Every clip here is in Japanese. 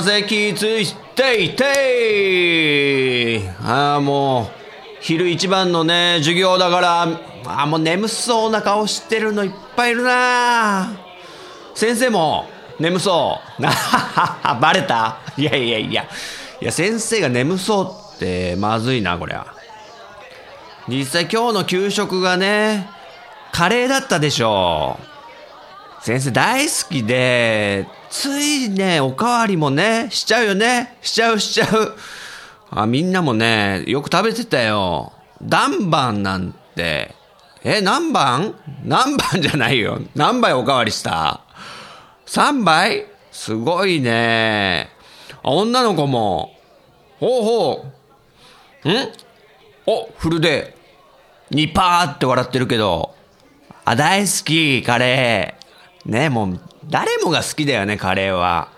な席ついていてああもう昼一番のね授業だからあーもう眠そうな顔してるのいっぱいいるな。先生も眠そう。バレた。いやいやいやいや先生が眠そうってまずいなこりゃ実際今日の給食がねカレーだったでしょう。先生大好きで、ついね、おかわりもね、しちゃうよね。しちゃうしちゃう。あ、みんなもね、よく食べてたよ。ダンバンなんて。え、何番何番じゃないよ。何杯おかわりした ?3 杯？すごいね。あ、女の子も。ほうほう。ん？お、フルで。ニパーって笑ってるけど。あ、大好き、カレー。ね、もう、誰もが好きだよね、カレーは。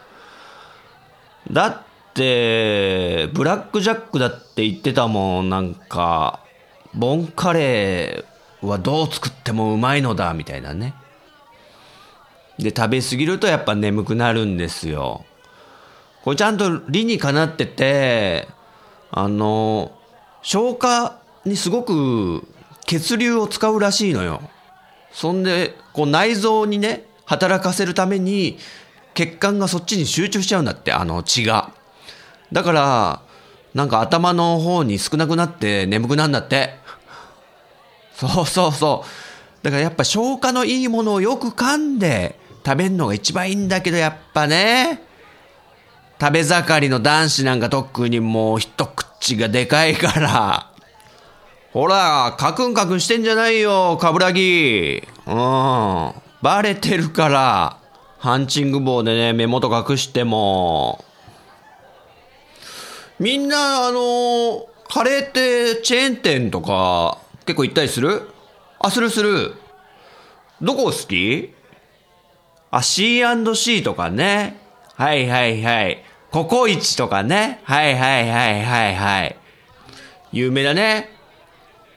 だって、ブラックジャックだって言ってたもん、なんか、ボンカレーはどう作ってもうまいのだ、みたいなね。で、食べ過ぎるとやっぱ眠くなるんですよ。これちゃんと理にかなってて、あの、消化にすごく血流を使うらしいのよ。そんで、こう内臓にね、働かせるために、血管がそっちに集中しちゃうんだって、あの血が。だから、なんか頭の方に少なくなって眠くなるんだって。そうそうそう。だからやっぱ消化のいいものをよく噛んで食べるのが一番いいんだけど、やっぱね。食べ盛りの男子なんか特にもう一口がでかいから。ほら、カクンカクンしてんじゃないよ、カブラギ。うん。バレてるから。ハンチング棒でね、目元隠しても。みんな、あの、カレーってチェーン店とか結構行ったりする？あ、するする。どこ好き？あ、C&C とかね。はいはいはい。ココイチとかね。はいはいはいはいはい。有名だね。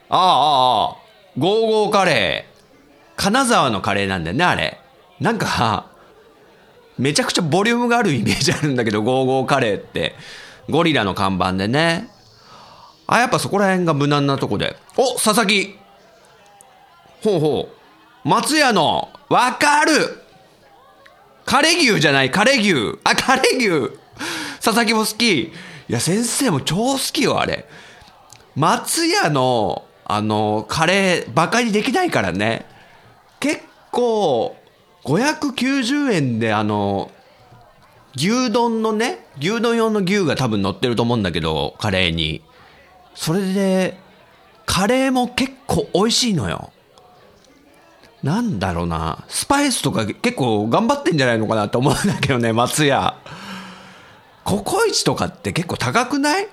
ああ、ああ、ゴーゴーカレー。金沢のカレーなんだよね、あれ。なんか、めちゃくちゃボリュームがあるイメージあるんだけど、ゴーゴーカレーって。ゴリラの看板でね。あ、やっぱそこら辺が無難なとこで。お、佐々木ほうほう。松屋の、わかるカレ牛じゃない、カレ牛。あ、カレ牛。佐々木も好き。いや、先生も超好きよ、あれ。松屋の、あの、カレー、バカにできないからね。結構、590円で、あの、牛丼のね、牛丼用の牛が多分乗ってると思うんだけど、カレーに。それで、カレーも結構美味しいのよ。なんだろうな。スパイスとか結構頑張ってんじゃないのかなと思うんだけどね、松屋。ココイチとかって結構高くない？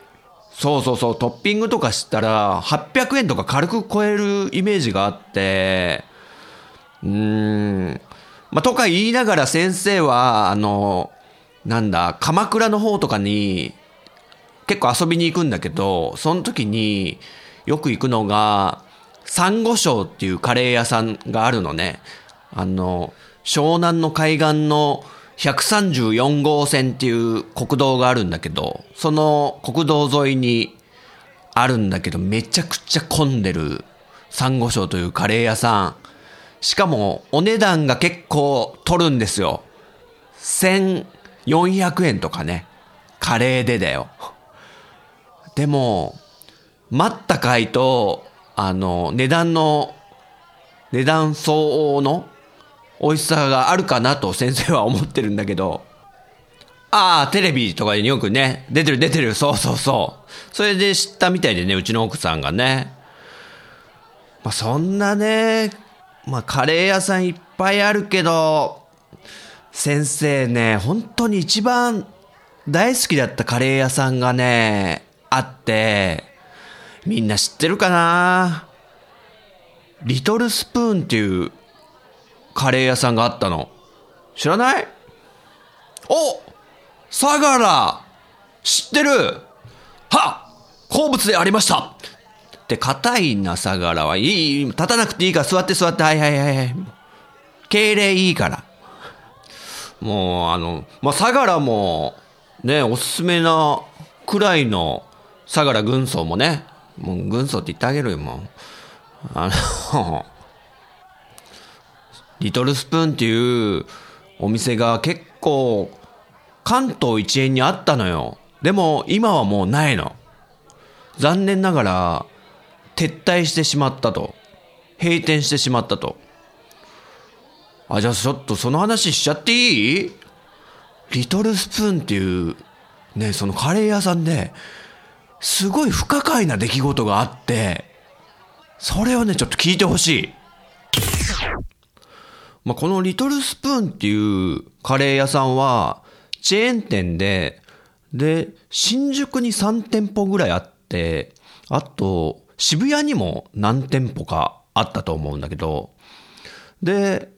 そうそうそう、トッピングとかしたら800円とか軽く超えるイメージがあって、うーん。まあ、とか言いながら先生は、あの、なんだ、鎌倉の方とかに結構遊びに行くんだけど、その時によく行くのが、サンゴ礁っていうカレー屋さんがあるのね。あの、湘南の海岸の134号線っていう国道があるんだけど、その国道沿いにあるんだけど、めちゃくちゃ混んでるサンゴ礁というカレー屋さん。しかも、お値段が結構取るんですよ。1400円とかね。カレーでだよ。でも、待ったかいと、あの、値段の、値段相応の美味しさがあるかなと先生は思ってるんだけど、ああ、テレビとかによくね、出てる出てる、そうそうそう。それで知ったみたいでね、うちの奥さんがね。まあそんなね、まあカレー屋さんいっぱいあるけど、先生ね、本当に一番大好きだったカレー屋さんがね、あって、みんな知ってるかな？リトルスプーンっていうカレー屋さんがあったの。知らない？お相良！知ってる！は好物でありました。って硬いな相良はいい立たなくていいから座って座ってはいはいはいはい敬礼いいからもうあのまあ相良もねおすすめなくらいの相良軍曹もねもう軍曹って言ってあげるよもうあの リトルスプーンっていうお店が結構関東一円にあったのよ。でも今はもうないの。残念ながら撤退してしまったと。閉店してしまったと。あ、じゃあちょっとその話しちゃっていい？リトルスプーンっていうね、そのカレー屋さんですごい不可解な出来事があって、それをね、ちょっと聞いてほしい。まあ、このリトルスプーンっていうカレー屋さんは、チェーン店で、で、新宿に3店舗ぐらいあって、あと、渋谷にも何店舗かあったと思うんだけど、で、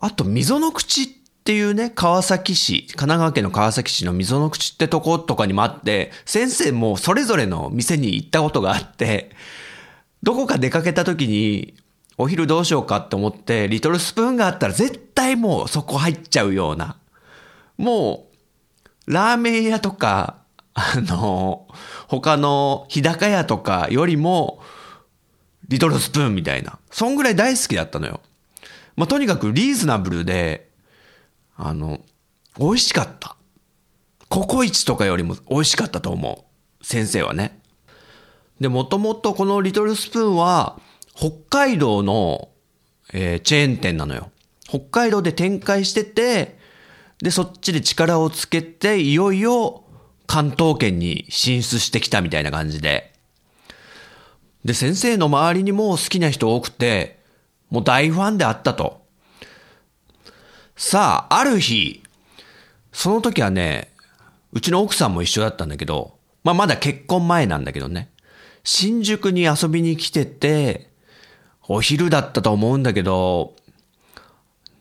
あと、溝の口っていうね、川崎市、神奈川県の川崎市の溝の口ってとことかにもあって、先生もそれぞれの店に行ったことがあって、どこか出かけた時に、お昼どうしようかって思って、リトルスプーンがあったら絶対もうそこ入っちゃうような。もう、ラーメン屋とか、あの、他の日高屋とかよりも、リトルスプーンみたいな。そんぐらい大好きだったのよ。まあ、とにかくリーズナブルで、あの、美味しかった。ココイチとかよりも美味しかったと思う。先生はね。で、もともとこのリトルスプーンは、北海道の、えーチェーン店なのよ。北海道で展開してて、で、そっちで力をつけて、いよいよ関東圏に進出してきたみたいな感じで。で、先生の周りにも好きな人多くて、もう大ファンであったと。さあ、ある日、その時はね、うちの奥さんも一緒だったんだけど、まあまだ結婚前なんだけどね、新宿に遊びに来てて、お昼だったと思うんだけど、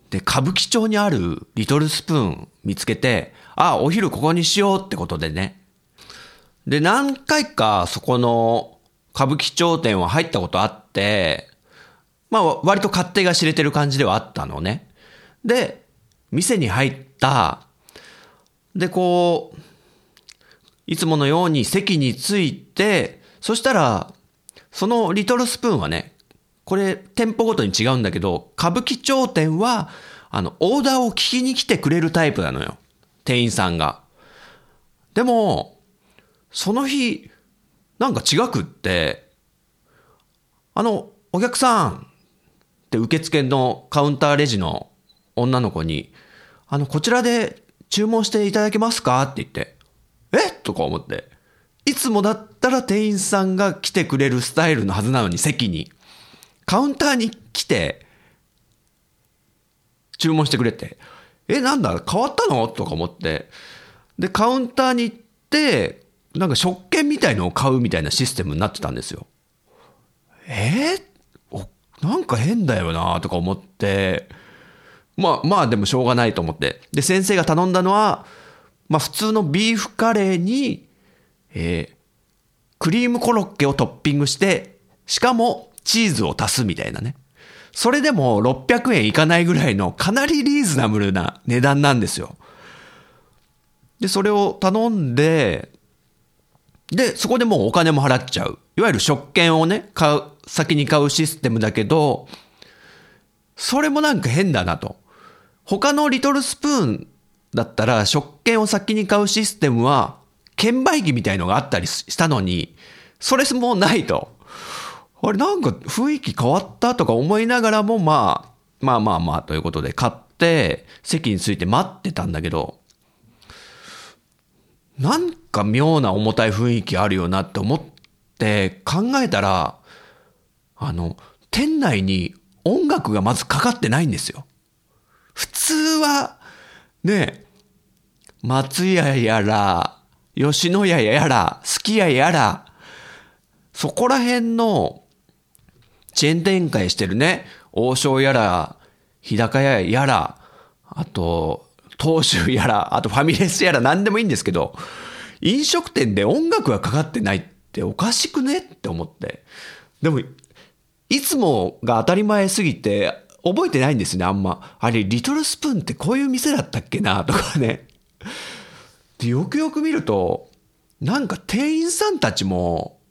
で、歌舞伎町にあるリトルスプーン見つけて、あ、お昼ここにしようってことでね。で、何回かそこの歌舞伎町店は入ったことあって、まあ割と勝手が知れてる感じではあったのね。で、店に入った。で、こう、いつものように席に着いて、そしたら、そのリトルスプーンはね、これ店舗ごとに違うんだけど、歌舞伎町店は、あの、オーダーを聞きに来てくれるタイプなのよ。店員さんが。でも、その日、なんか違くって、あの、お客さんって受付のカウンターレジの女の子に、あの、こちらで注文していただけますかって言って、え？とか思って。いつもだったら店員さんが来てくれるスタイルのはずなのに、席に。カウンターに来て、注文してくれて、え、なんだ変わったの？とか思って。で、カウンターに行って、なんか食券みたいのを買うみたいなシステムになってたんですよ。えー？なんか変だよなとか思って、まあまあでもしょうがないと思って。で、先生が頼んだのは、まあ普通のビーフカレーに、えークリームコロッケをトッピングして、しかもチーズを足すみたいなね。それでも600円いかないぐらいのかなりリーズナブルな値段なんですよ。で、それを頼んで、で、そこでもうお金も払っちゃう。いわゆる食券をね、買う、先に買うシステムだけど、それもなんか変だなと。他のリトルスプーンだったら食券を先に買うシステムは、券売機みたいのがあったりしたのに、それもないと。あれなんか雰囲気変わったとか思いながらも、まあ、まあまあまあということで買って席について待ってたんだけど、なんか妙な重たい雰囲気あるよなって思って考えたら、あの、店内に音楽がまずかかってないんですよ。普通は、ね、松屋やら、吉野家やら、すき家やら、そこら辺のチェーン展開してるね、王将やら、日高屋やら、あと、東州やら、あとファミレスやら何でもいいんですけど、飲食店で音楽がかかってないっておかしくねって思って。でも、いつもが当たり前すぎて、覚えてないんですね、あんま。あれ、リトルスプーンってこういう店だったっけなとかね。で、よくよく見ると、なんか店員さんたちも、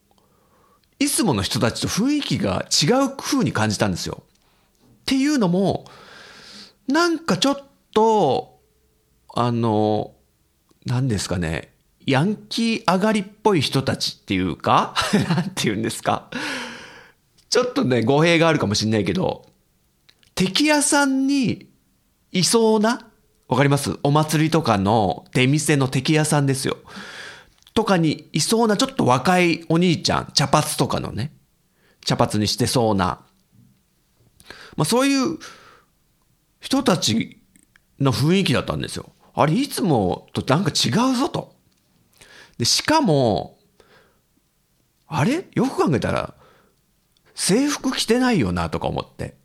いつもの人たちと雰囲気が違う風に感じたんですよ。っていうのも、なんかちょっと、あの、何ですかね、ヤンキー上がりっぽい人たちっていうか、なんて言うんですか。ちょっとね、語弊があるかもしんないけど、敵屋さんにいそうな、わかります？お祭りとかの出店の敵屋さんですよ。とかにいそうなちょっと若いお兄ちゃん、茶髪とかのね、茶髪にしてそうな、まあそういう人たちの雰囲気だったんですよ。あれ、いつもとなんか違うぞと。で、しかも、あれ？よく考えたら、制服着てないよなとか思って。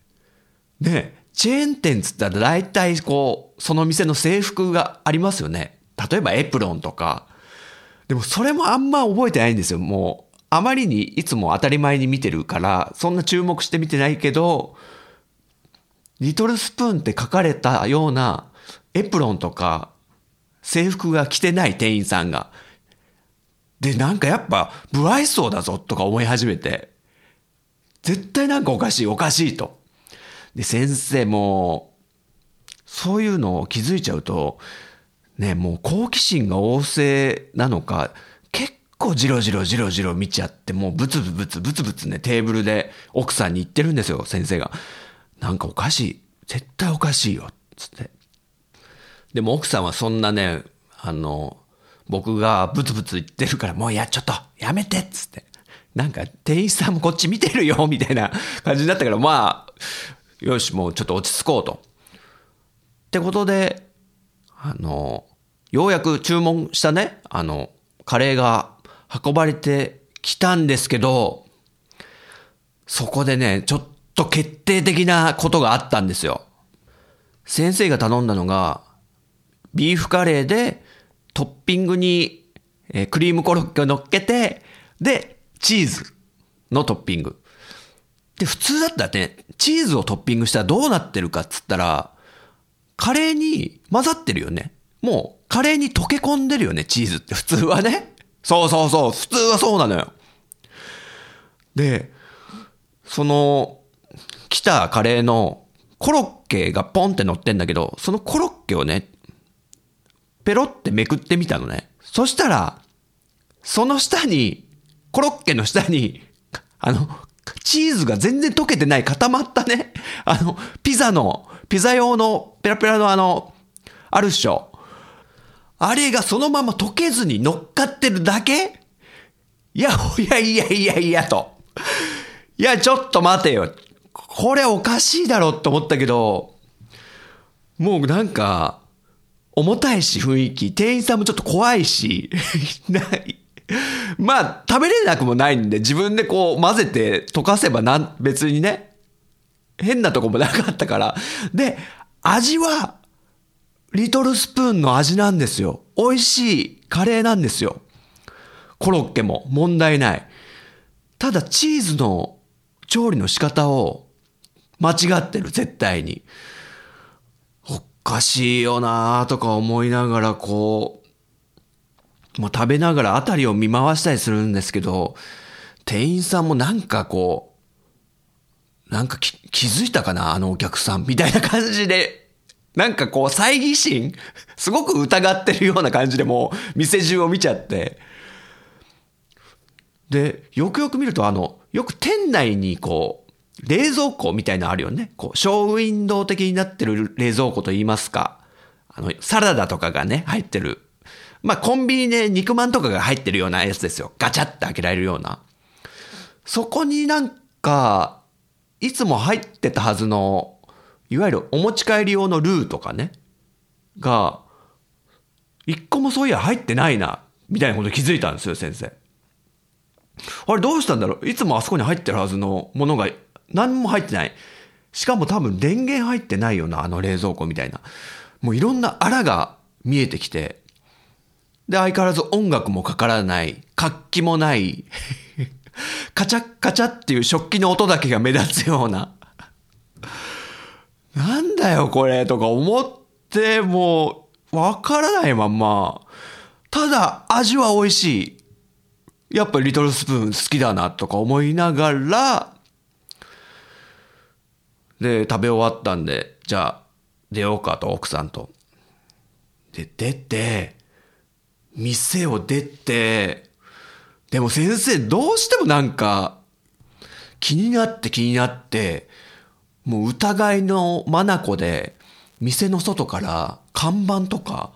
で、チェーン店つったら大体こう、その店の制服がありますよね。例えばエプロンとか。でもそれもあんま覚えてないんですよ。もう、あまりにいつも当たり前に見てるから、そんな注目して見てないけど、リトルスプーンって書かれたようなエプロンとか制服が着てない店員さんが。で、なんかやっぱ、不愛想だぞとか思い始めて、絶対なんかおかしいおかしいと。で、先生も、そういうのを気づいちゃうと、ね、もう好奇心が旺盛なのか、結構じろじろじろじろ見ちゃって、もうブツブツブツブツね、テーブルで奥さんに言ってるんですよ、先生が。なんかおかしい。絶対おかしいよ。つって。でも奥さんはそんなね、あの、僕がブツブツ言ってるから、もうや、ちょっと、やめてっつって。なんか、店員さんもこっち見てるよ、みたいな感じだったから、まあ、よし、もうちょっと落ち着こうと。ってことで、あの、ようやく注文したね、あの、カレーが運ばれてきたんですけど、そこでね、ちょっと決定的なことがあったんですよ。先生が頼んだのが、ビーフカレーでトッピングに、えー、クリームコロッケを乗っけて、で、チーズのトッピング。で、普通だったらね、チーズをトッピングしたらどうなってるかっつったら、カレーに混ざってるよね。もう、カレーに溶け込んでるよね、チーズって普通はね。そうそうそう、普通はそうなのよ。で、その、来たカレーのコロッケがポンって乗ってんだけど、そのコロッケをね、ペロってめくってみたのね。そしたら、その下に、コロッケの下に、あの、チーズが全然溶けてない固まったね、あの、ピザの、ピザ用のペラペラのあの、あるっしょ。あれがそのまま溶けずに乗っかってるだけ？いや、いやいやいやいやと。いや、ちょっと待てよ。これおかしいだろって思ったけど、もうなんか、重たいし雰囲気、店員さんもちょっと怖いし、ないまあ、食べれなくもないんで、自分でこう混ぜて溶かせばなん、別にね、変なとこもなかったから。で、味は、リトルスプーンの味なんですよ。美味しいカレーなんですよ。コロッケも問題ない。ただチーズの調理の仕方を間違ってる、絶対に。おかしいよなとか思いながらこう、もう食べながら辺りを見回したりするんですけど、店員さんもなんかこう、なんか気づいたかなあのお客さんみたいな感じで、なんかこう、猜疑心すごく疑ってるような感じでもう、店中を見ちゃって。で、よくよく見るとあの、よく店内にこう、冷蔵庫みたいなのあるよね。こう、ショーウィンドウ的になってる冷蔵庫と言いますか。あの、サラダとかがね、入ってる。まあ、コンビニで肉まんとかが入ってるようなやつですよ。ガチャって開けられるような。そこになんか、いつも入ってたはずの、いわゆるお持ち帰り用のルーとかね、が、一個もそういや入ってないな、みたいなこと気づいたんですよ、先生。あれどうしたんだろういつもあそこに入ってるはずのものが何も入ってない。しかも多分電源入ってないよな、あの冷蔵庫みたいな。もういろんなあらが見えてきて、で、相変わらず音楽もかからない、活気もない、カチャッカチャっていう食器の音だけが目立つような。なんだよこれとか思って、もう、わからないまんま。ただ、味は美味しい。やっぱリトルスプーン好きだなとか思いながら、で、食べ終わったんで、じゃあ、出ようかと、奥さんと。で、出て、店を出て、でも先生どうしてもなんか、気になって気になって、もう疑いの眼で、店の外から看板とか、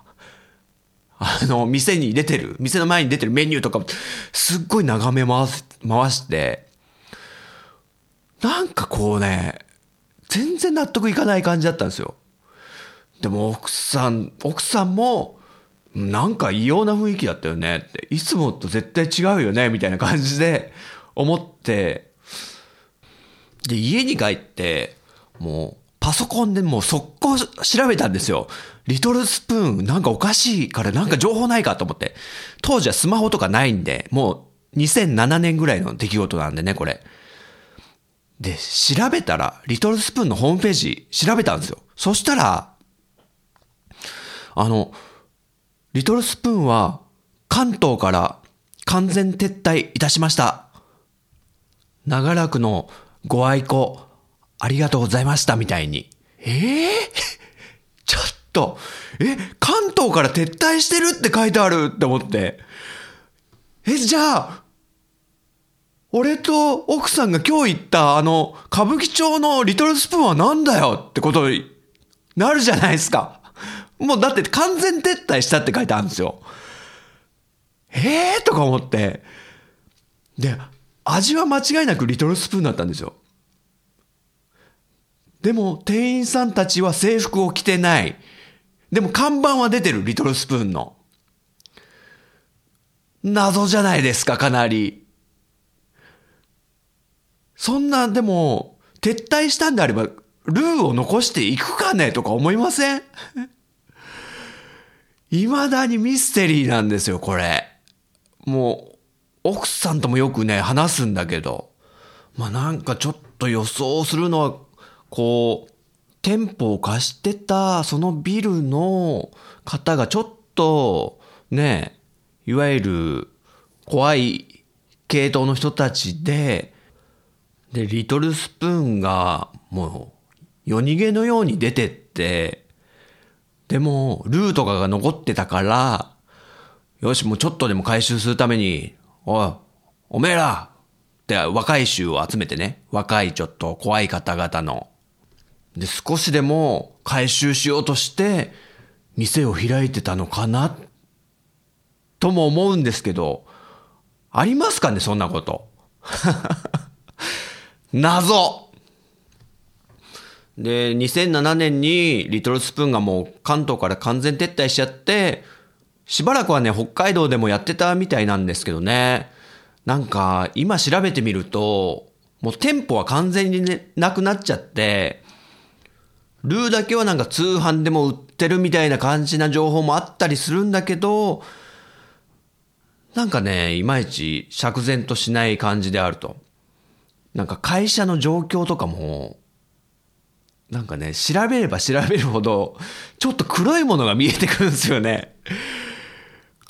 あの、店に出てる、店の前に出てるメニューとか、すっごい眺め回す、回して、なんかこうね、全然納得いかない感じだったんですよ。でも奥さん、奥さんも、なんか異様な雰囲気だったよねって、いつもと絶対違うよねみたいな感じで思って、で、家に帰って、もう、パソコンでもう速攻調べたんですよ。リトルスプーンなんかおかしいからなんか情報ないかと思って。当時はスマホとかないんで、もう2007年ぐらいの出来事なんでね、これ。で、調べたら、リトルスプーンのホームページ調べたんですよ。そしたら、あの、リトルスプーンは関東から完全撤退いたしました。長らくのご愛顧、ありがとうございましたみたいに。ええー、ちょっと、え、関東から撤退してるって書いてあるって思って。え、じゃあ、俺と奥さんが今日行ったあの、歌舞伎町のリトルスプーンは何だよってことになるじゃないですか。もうだって完全撤退したって書いてあるんですよ。ええー、とか思って。で、味は間違いなくリトルスプーンだったんですよ。でも店員さんたちは制服を着てない。でも看板は出てる、リトルスプーンの。謎じゃないですか、かなり。そんな、でも、撤退したんであれば、ルーを残していくかねとか思いません？未だにミステリーなんですよ、これ。もう、奥さんともよくね、話すんだけど、まあなんかちょっと予想するのは、こう、店舗を貸してた、そのビルの方がちょっと、ね、いわゆる怖い系統の人たちで、で、リトルスプーンがもう夜逃げのように出てって、でも、ルーとかが残ってたから、よし、もうちょっとでも回収するために、おい、おめえらって若い衆を集めてね、若いちょっと怖い方々の。で、少しでも回収しようとして、店を開いてたのかなとも思うんですけど、ありますかね、そんなこと。謎で、2007年にリトルスプーンがもう関東から完全撤退しちゃって、しばらくはね、北海道でもやってたみたいなんですけどね。なんか、今調べてみると、もう店舗は完全にね、なくなっちゃって、ルーだけはなんか通販でも売ってるみたいな感じな情報もあったりするんだけど、なんかね、いまいち釈然としない感じであると。なんか会社の状況とかも、なんかね、調べれば調べるほど、ちょっと黒いものが見えてくるんですよね。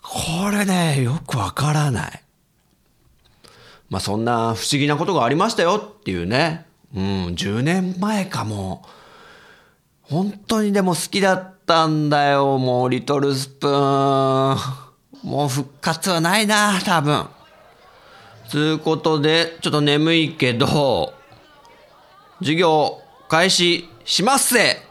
これね、よくわからない。まあそんな不思議なことがありましたよっていうね。うん、10年前かも。本当にでも好きだったんだよ、もうリトルスプーン。もう復活はないな、多分。つうことで、ちょっと眠いけど、授業開始しますぜ。